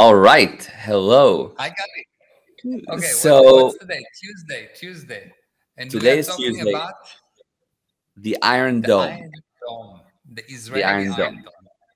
All right. Hello. I got it. Okay. So what, what's today? Tuesday. Tuesday. And today is talking Tuesday. about The Iron the Dome. Iron Dome, the The Israeli Iron Iron Dome. Dome.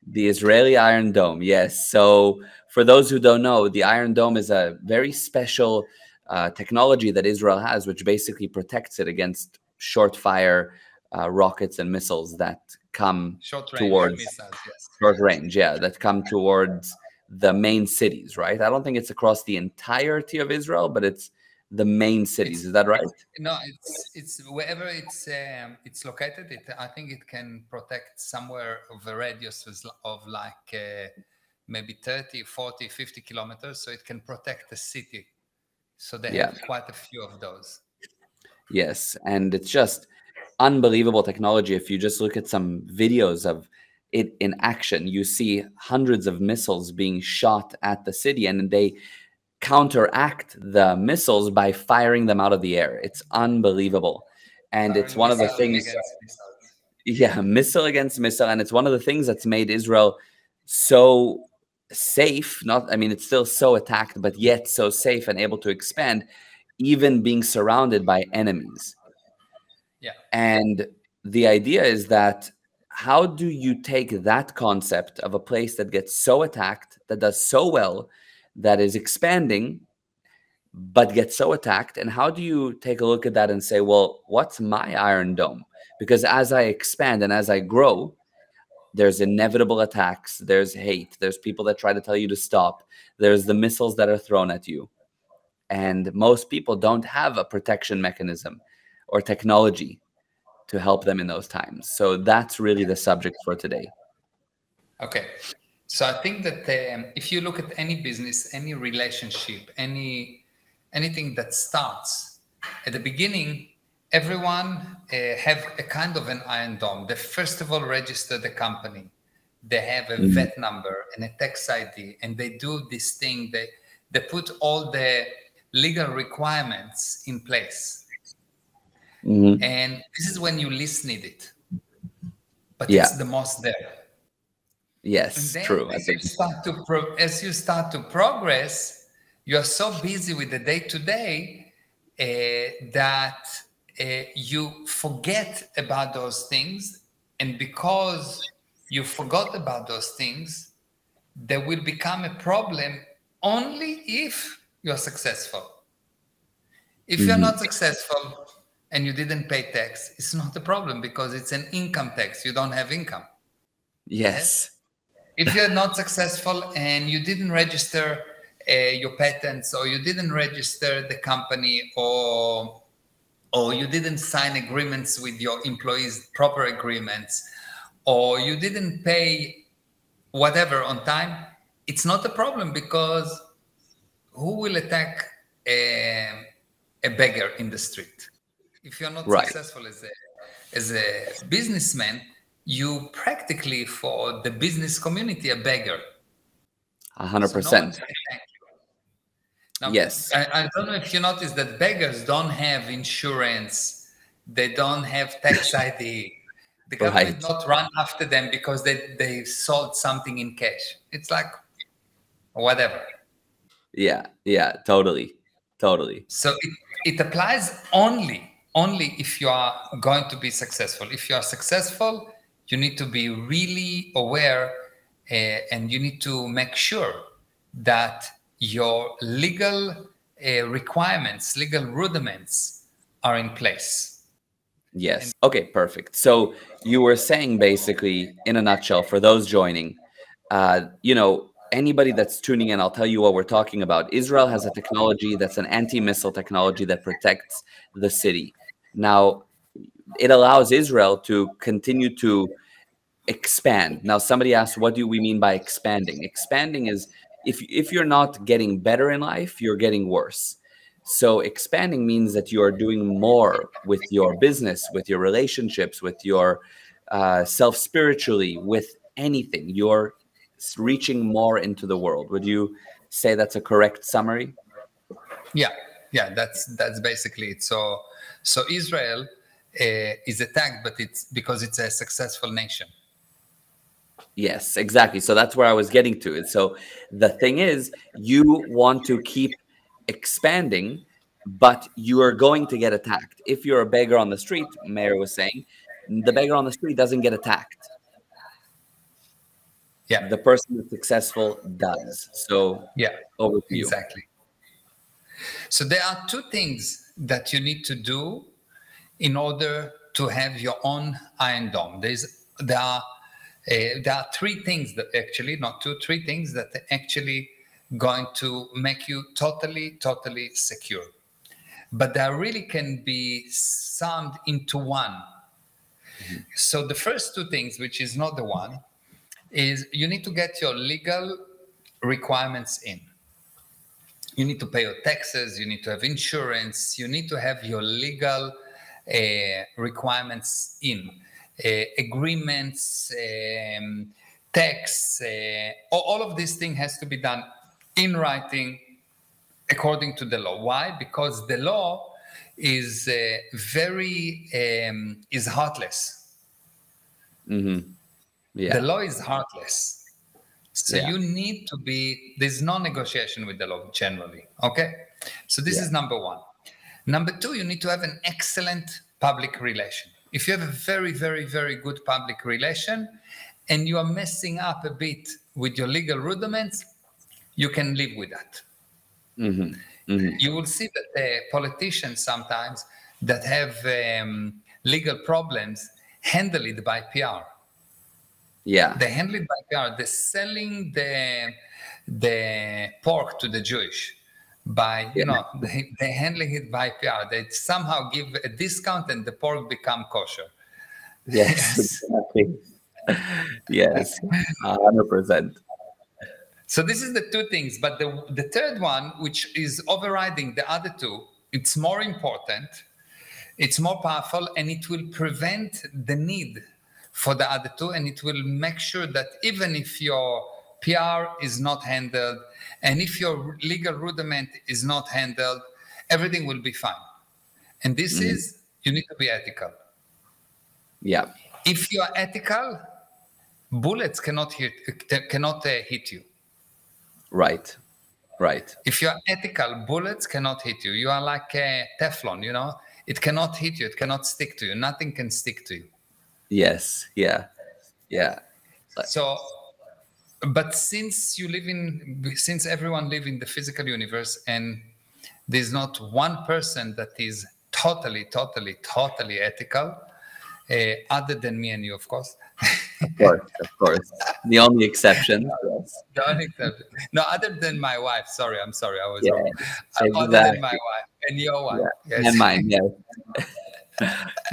The Israeli Iron Dome. Yes. So for those who don't know, the Iron Dome is a very special uh, technology that Israel has, which basically protects it against short fire uh, rockets and missiles that come Short range towards missiles. Yes. short range. Yeah, that come towards the main cities. Right. I don't think it's across the entirety of Israel, but it's the main cities. It's Is that right? no, it's it's wherever it's um, it's located. It I think it can protect somewhere of a radius of like uh, maybe 30, 40, 50 kilometers. So it can protect the city. So they Yeah. have quite a few of those. Yes, and it's just unbelievable technology. If you just look at some videos of it in action, you see hundreds of missiles being shot at the city, and they counteract the missiles by firing them out of the air. It's unbelievable. And it's one of the things, yeah, missile against missile. And it's one of the things that's made Israel so safe. Not, I mean, it's still so attacked, but yet so safe and able to expand, even being surrounded by enemies. Yeah. And the idea is that how do you take that concept of a place that gets so attacked, that does so well, that is expanding, but gets so attacked? And how do you take a look at that and say, well, what's my Iron Dome? Because as I expand and as I grow, there's inevitable attacks, there's hate, there's people that try to tell you to stop, there's the missiles that are thrown at you. And most people don't have a protection mechanism or technology to help them in those times. So that's really the subject for today. Okay. So I think that um, if you look at any business, any relationship, any anything that starts at the beginning, everyone uh, have a kind of an iron dome. They first of all register the company. They have a Mhm. VAT number and a tax ID, and they do this thing. They they put all the legal requirements in place, Mhm. and this is when you least need it. But Yeah. it's the most there. Yes, true. I as you start to pro- as you start to progress, you are so busy with the day to day that uh, you forget about those things, and because you forgot about those things, they will become a problem only if you are successful. If you're Mhm. not successful and you didn't pay tax, it's not a problem because it's an income tax. You don't have income yes. if you're not successful and you didn't register uh, your patents or you didn't register the company or or you didn't sign agreements with your employees proper agreements or you didn't pay whatever on time it's not a problem because who will attack a, a beggar in the street if you're not Right. successful as a as a businessman you practically for the business community a beggar A hundred so no one percent. can thank you. Now, Yes. I, I don't know if you noticed that beggars don't have insurance, they don't have tax ID. The government Right. not run after them because they, they sold something in cash. It's like whatever. Yeah, yeah, totally. Totally. So it, it applies only only if you are going to be successful. If you are successful, you need to be really aware uh, and you need to make sure that your legal uh, requirements, legal rudiments are in place. Yes. Okay, perfect. So you were saying basically, in a nutshell, for those joining, uh, you know, anybody that's tuning in, I'll tell you what we're talking about. Israel has a technology that's an anti-missile technology that protects the city. Now, it allows Israel to continue to expand. Now, somebody asked, what do we mean by expanding? Expanding is if if you're not getting better in life, you're getting worse. So expanding means that you are doing more with your business, with your relationships, with your uh, self spiritually, with anything. You're reaching more into the world. Would you say that's a correct summary? Yeah, yeah, that's that's basically it. So so Israel uh, is attacked, but it's because it's a successful nation. Yes, exactly. So that's where I was getting to it. So the thing is, you want to keep expanding, but you are going to get attacked. If you're a beggar on the street, Mayor was saying, the beggar on the street doesn't get attacked. Yeah. The person that's successful does. So Yeah, over to you. exactly. So there are two things that you need to do in order to have your own iron dome. There's there are uh, there are three things that actually not two three things that are actually going to make you totally totally secure. But there really can be summed into one. So the first two things, which is not the one, is you need to get your legal requirements in. You need to pay your taxes, you need to have insurance, you need to have your legal uh, requirements in, uh, agreements, um, tax, uh, all, of this thing has to be done in writing according to the law. Why? Because the law is uh, very um, is heartless. hmm Yeah. The law is heartless. So Yeah. you need to be, there's no negotiation with the law generally. Okay. So this Yeah. is number one. Number two, you need to have an excellent public relation. If you have a very, very, very good public relation and you are messing up a bit with your legal rudiments, you can live with that. hmm hmm You will see that the politicians sometimes that have um, legal problems handle it by PR. Yeah. They handle it by PR. They're selling the the pork to the Jewish by you Yeah. know they they handling it by PR. They somehow give a discount and the pork become kosher. Yes. Exactly. yes. Hundred percent. So this is the two things. But the the third one, which is overriding the other two, it's more important, it's more powerful, and it will prevent the need for the other two, and it will make sure that even if your PR is not handled, and if your legal rudiment is not handled, everything will be fine. And this Mhm. is you need to be ethical. Yeah. If you are ethical, bullets cannot hit cannot uh, hit you. Right. Right. if you're ethical, bullets cannot hit you. You are like a Teflon, you know, it cannot hit you, it cannot stick to you. Nothing can stick to you. Yes. Yeah. Yeah. So, but since you live in, since everyone live in the physical universe, and there's not one person that is totally, totally, totally ethical, uh, other than me and you, of course. Of course. Of course. The only exception. The only exception- no, other than my wife. Sorry, I'm sorry, I was Yeah. wrong. Uh, Other than my wife and your wife. Yes. And mine. Yes.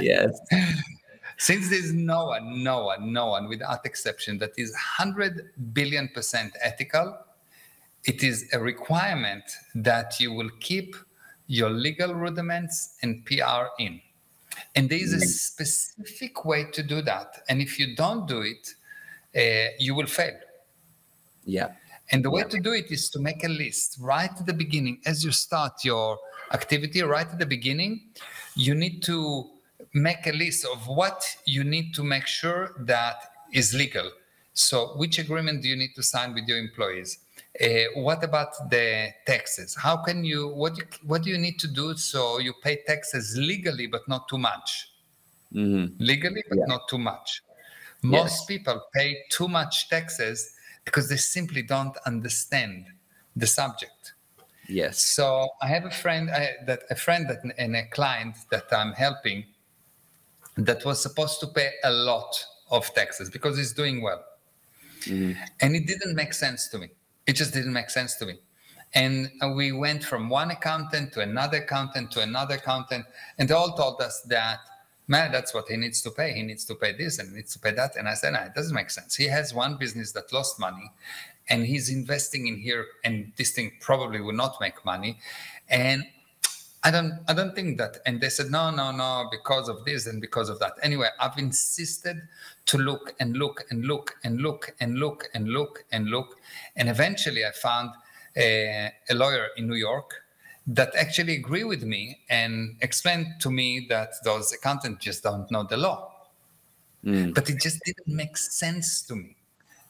yes. Since there's no one, no one, no one, without exception, that is 100 billion percent ethical, it is a requirement that you will keep your legal rudiments and PR in. And there is a specific way to do that. And if you don't do it, uh, you will fail. Yeah. And the way Yeah. to do it is to make a list right at the beginning. As you start your activity, right at the beginning, you need to make a list of what you need to make sure that is legal. So, which agreement do you need to sign with your employees? Uh, what about the taxes? How can you what you, what do you need to do so you pay taxes legally but not too much? hmm legally, but Yeah. not too much. Most Yes. people pay too much taxes because they simply don't understand the subject. Yes. So I have a friend I, that a friend that and a client that I'm helping that was supposed to pay a lot of taxes because it's doing well, Mhm. and it didn't make sense to me. It just didn't make sense to me. And we went from one accountant to another accountant to another accountant, and they all told us that, man, that's what he needs to pay. He needs to pay this and he needs to pay that. And I said, no, it doesn't make sense. He has one business that lost money, and he's investing in here, and this thing probably will not make money. And I don't I don't think that. And they said, no, no, no, because of this and because of that. Anyway, I've insisted to look and look and look and look and look and look and look. And eventually I found a, a lawyer in New York that actually agree with me and explained to me that those accountants just don't know the law. Mm. But it just didn't make sense to me.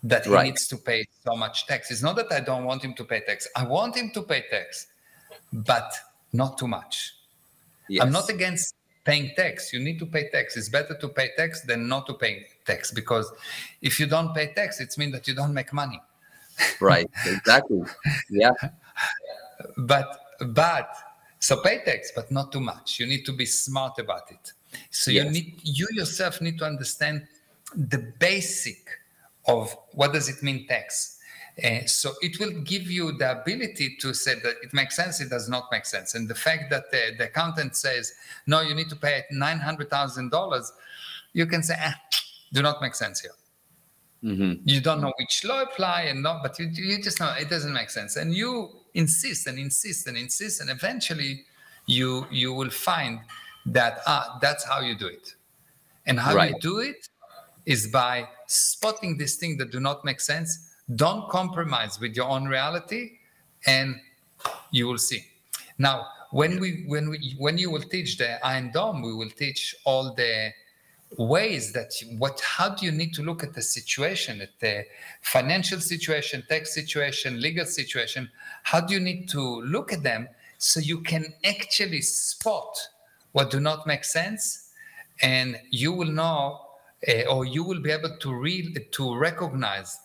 that he Right. needs to pay so much tax. It's not that I don't want him to pay tax. I want him to pay tax, but not too much. Yes. I'm not against paying tax. You need to pay tax. It's better to pay tax than not to pay tax because if you don't pay tax, it means that you don't make money. right. Exactly. Yeah. But but so pay tax, but not too much. You need to be smart about it. So you need you yourself need to understand the basic of what does it mean tax. Uh, so it will give you the ability to say that it makes sense, it does not make sense. And the fact that the, the accountant says, no, you need to pay $900,000, you can say, ah, do not make sense here. hmm You don't know which law apply and not, but you, you just know it doesn't make sense. And you insist and insist and insist, and eventually you you will find that ah, that's how you do it. And how Right. you do it is by spotting these things that do not make sense. Don't compromise with your own reality, and you will see. Now, when we when we when you will teach the Iron Dome, we will teach all the ways that you, what how do you need to look at the situation at the financial situation tax situation legal situation how do you need to look at them so you can actually spot what do not make sense and you will know uh, or you will be able to read to recognize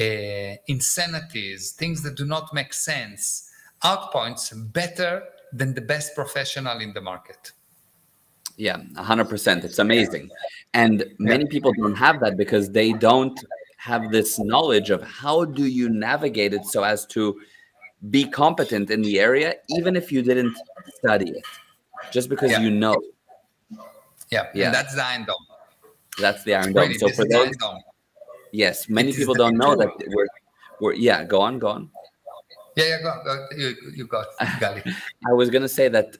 uh, insanities things that do not make sense outpoints better than the best professional in the market Yeah, 100%. It's amazing. And many people don't have that because they don't have this knowledge of how do you navigate it so as to be competent in the area even if you didn't study it. Just because Yeah. you know. yeah, Yeah. And that's the Iron Dome That's the Iron Dome. So for those yes, many It people don't know that we're we're yeah, go on, go on. Yeah, yeah, go, go, you, you got Gali. I was going to say that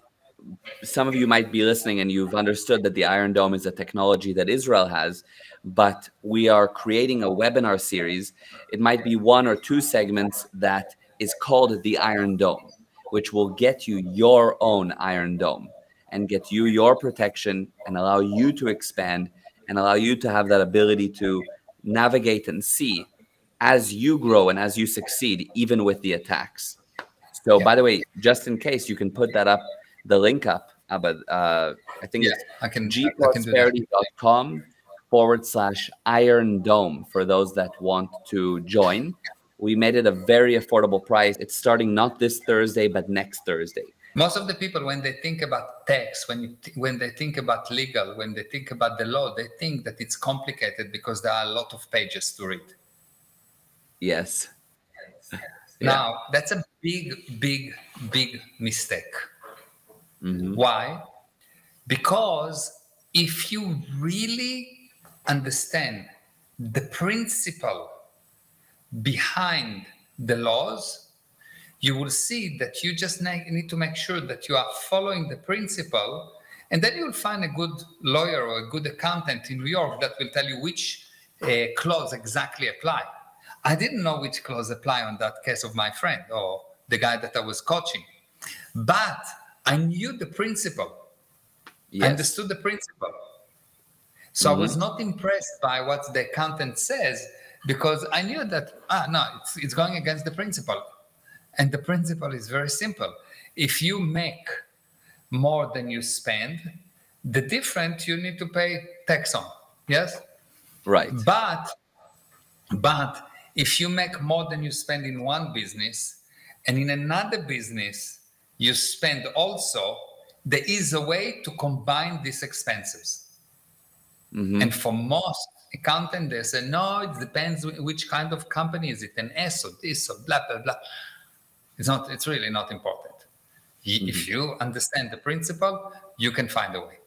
some of you might be listening and you've understood that the Iron Dome is a technology that Israel has, but we are creating a webinar series. It might be one or two segments that is called the Iron Dome, which will get you your own Iron Dome and get you your protection and allow you to expand and allow you to have that ability to navigate and see as you grow and as you succeed, even with the attacks. So, Yeah. by the way, just in case, you can put that up, the link up. Uh, but uh, I think Yeah, it's I can, I can do that. gprosperity.com forward slash Iron Dome for those that want to join. We made it a very affordable price. It's starting not this Thursday, but next Thursday. Most of the people, when they think about tax, when you th- when they think about legal, when they think about the law, they think that it's complicated because there are a lot of pages to read. Yes. Yeah. Now, that's a big, big, big mistake. Mhm. Why? Because if you really understand the principle behind the laws, you will see that you just need to make sure that you are following the principle, and then you'll find a good lawyer or a good accountant in New York that will tell you which uh, clause exactly apply. I didn't know which clause apply on that case of my friend or the guy that I was coaching, but I knew the principle. I understood the principle. So I was not impressed by what the accountant says because I knew that ah no, it's it's going against the principle. And the principle is very simple. If you make more than you spend, the difference you need to pay tax on. Yes? Right. But but if you make more than you spend in one business and in another business you spend also, there is a way to combine these expenses. Mhm. And for most accountant, they say, no, it depends which kind of company is it, an S or this or blah blah blah. It's not. It's really not important. Y- If you understand the principle, you can find a way.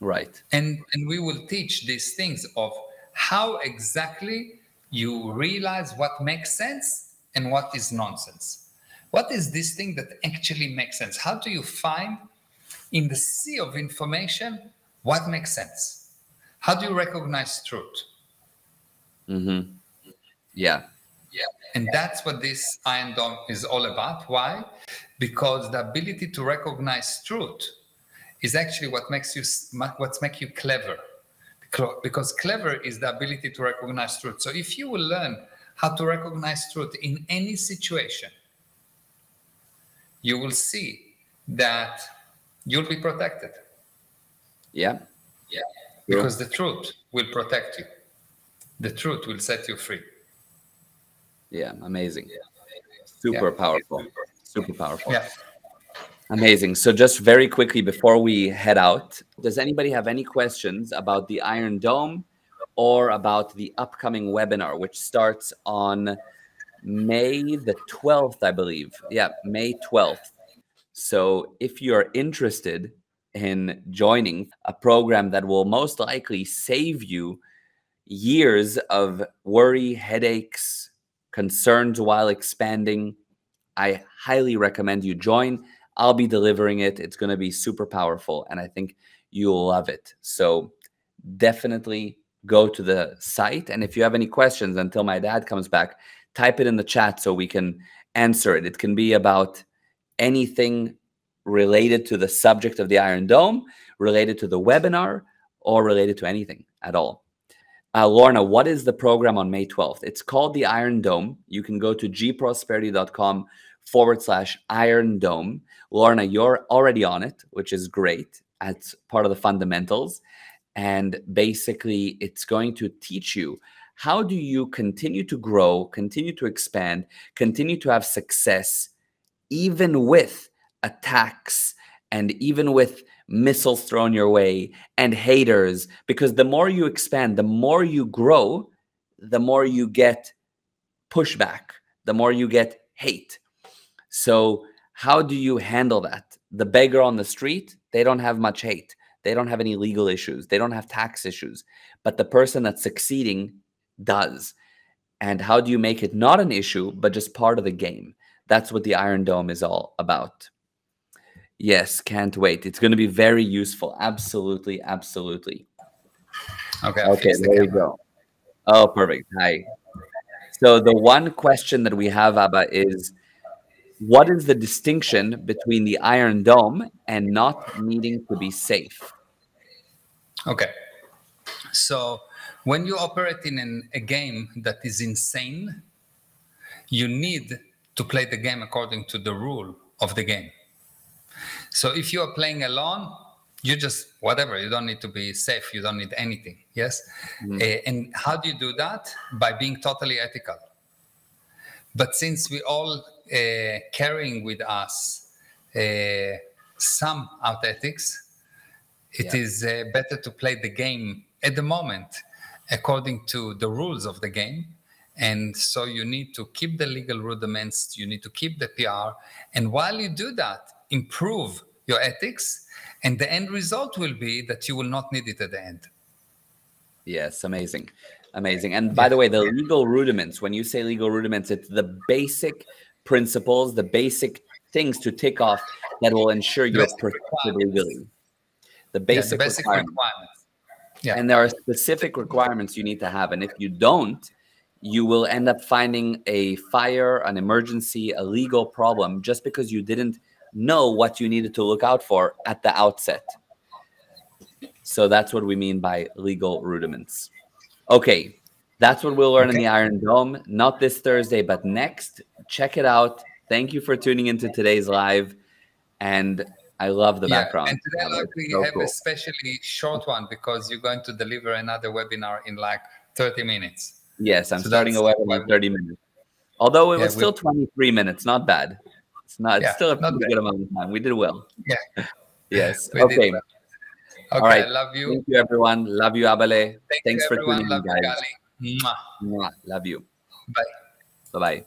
Right. And and we will teach these things of how exactly you realize what makes sense and what is nonsense. What is this thing that actually makes sense? How do you find in the sea of information what makes sense? How do you recognize truth? Mm-hmm. Yeah. Yeah. And that's what this Iron Dome is all about. Why? Because the ability to recognize truth is actually what makes you what makes you clever. because clever is the ability to recognize truth. So if you will learn how to recognize truth in any situation, you will see that you'll be protected. Yeah. Yeah. Because the truth will protect you. The truth will set you free. Yeah, amazing. Super Yeah. powerful. Super powerful. Yeah. Amazing. So, just very quickly before we head out, does anybody have any questions about the Iron Dome or about the upcoming webinar, which starts on May the 12th, I believe? Yeah, May 12th. So, if you're interested in joining a program that will most likely save you years of worry, headaches, concerns while expanding, I highly recommend you join. I'll be delivering it. It's going to be super powerful, and I think you'll love it. So definitely go to the site. And if you have any questions until my dad comes back, type it in the chat so we can answer it. It can be about anything related to the subject of the Iron Dome, related to the webinar, or related to anything at all. Uh, Lorna, what is the program on May 12th? It's called the Iron Dome. You can go to gprosperity.com forward slash Iron Dome. Lorna, you're already on it, which is great. That's part of the fundamentals. And basically, it's going to teach you how do you continue to grow, continue to expand, continue to have success, even with attacks and even with missiles thrown your way and haters. Because the more you expand, the more you grow, the more you get pushback, the more you get hate. So, how do you handle that? The beggar on the street, they don't have much hate. They don't have any legal issues. They don't have tax issues. But the person that's succeeding does. And how do you make it not an issue, but just part of the game? That's what the Iron Dome is all about. Yes, can't wait. It's going to be very useful. Absolutely, absolutely. Okay. I'll Okay, the there you go. Oh, perfect. Hi. So the one question that we have, Abba, is what is the distinction between the Iron Dome and not needing to be safe? Okay. So when you operate in an, a game that is insane, you need to play the game according to the rule of the game. So if you are playing alone, you just whatever. You don't need to be safe. You don't need anything. Yes. Mhm. Uh, and how do you do that? By being totally ethical. But since we all uh, carrying with us uh, some out ethics, it Yeah. is uh, better to play the game at the moment according to the rules of the game. And so you need to keep the legal rudiments, you need to keep the PR. And while you do that, improve your ethics. And the end result will be that you will not need it at the end. Yes, amazing. Amazing. And by the way, the legal rudiments, when you say legal rudiments, it's the basic principles, the basic things to tick off that will ensure you're requirements. legally. The Yeah, basic, the basic requirements. requirements. Yeah. And there are specific requirements you need to have. And if you don't, you will end up finding a fire, an emergency, a legal problem just because you didn't know what you needed to look out for at the outset. So that's what we mean by legal rudiments. Okay, that's what we'll learn in the Iron Dome, not this Thursday, but next. Check it out. Thank you for tuning into today's live. And I love the Yeah, background. And today, like, we So have cool. a especially short one because you're going to deliver another webinar in like 30 minutes. Yes, I'm So starting a webinar in 30 minutes. Although it Yeah, was still 23 minutes, not bad. It's not. It's Yeah, still a not pretty bad. good amount of time. We did well. Yeah. Yes. We did okay. well. Okay, right. love you. Thank you, everyone. Love you, Abale. Thank Thanks you, for everyone. tuning in, guys. Gali. Mwah. Mwah. Love you. Bye. Bye bye.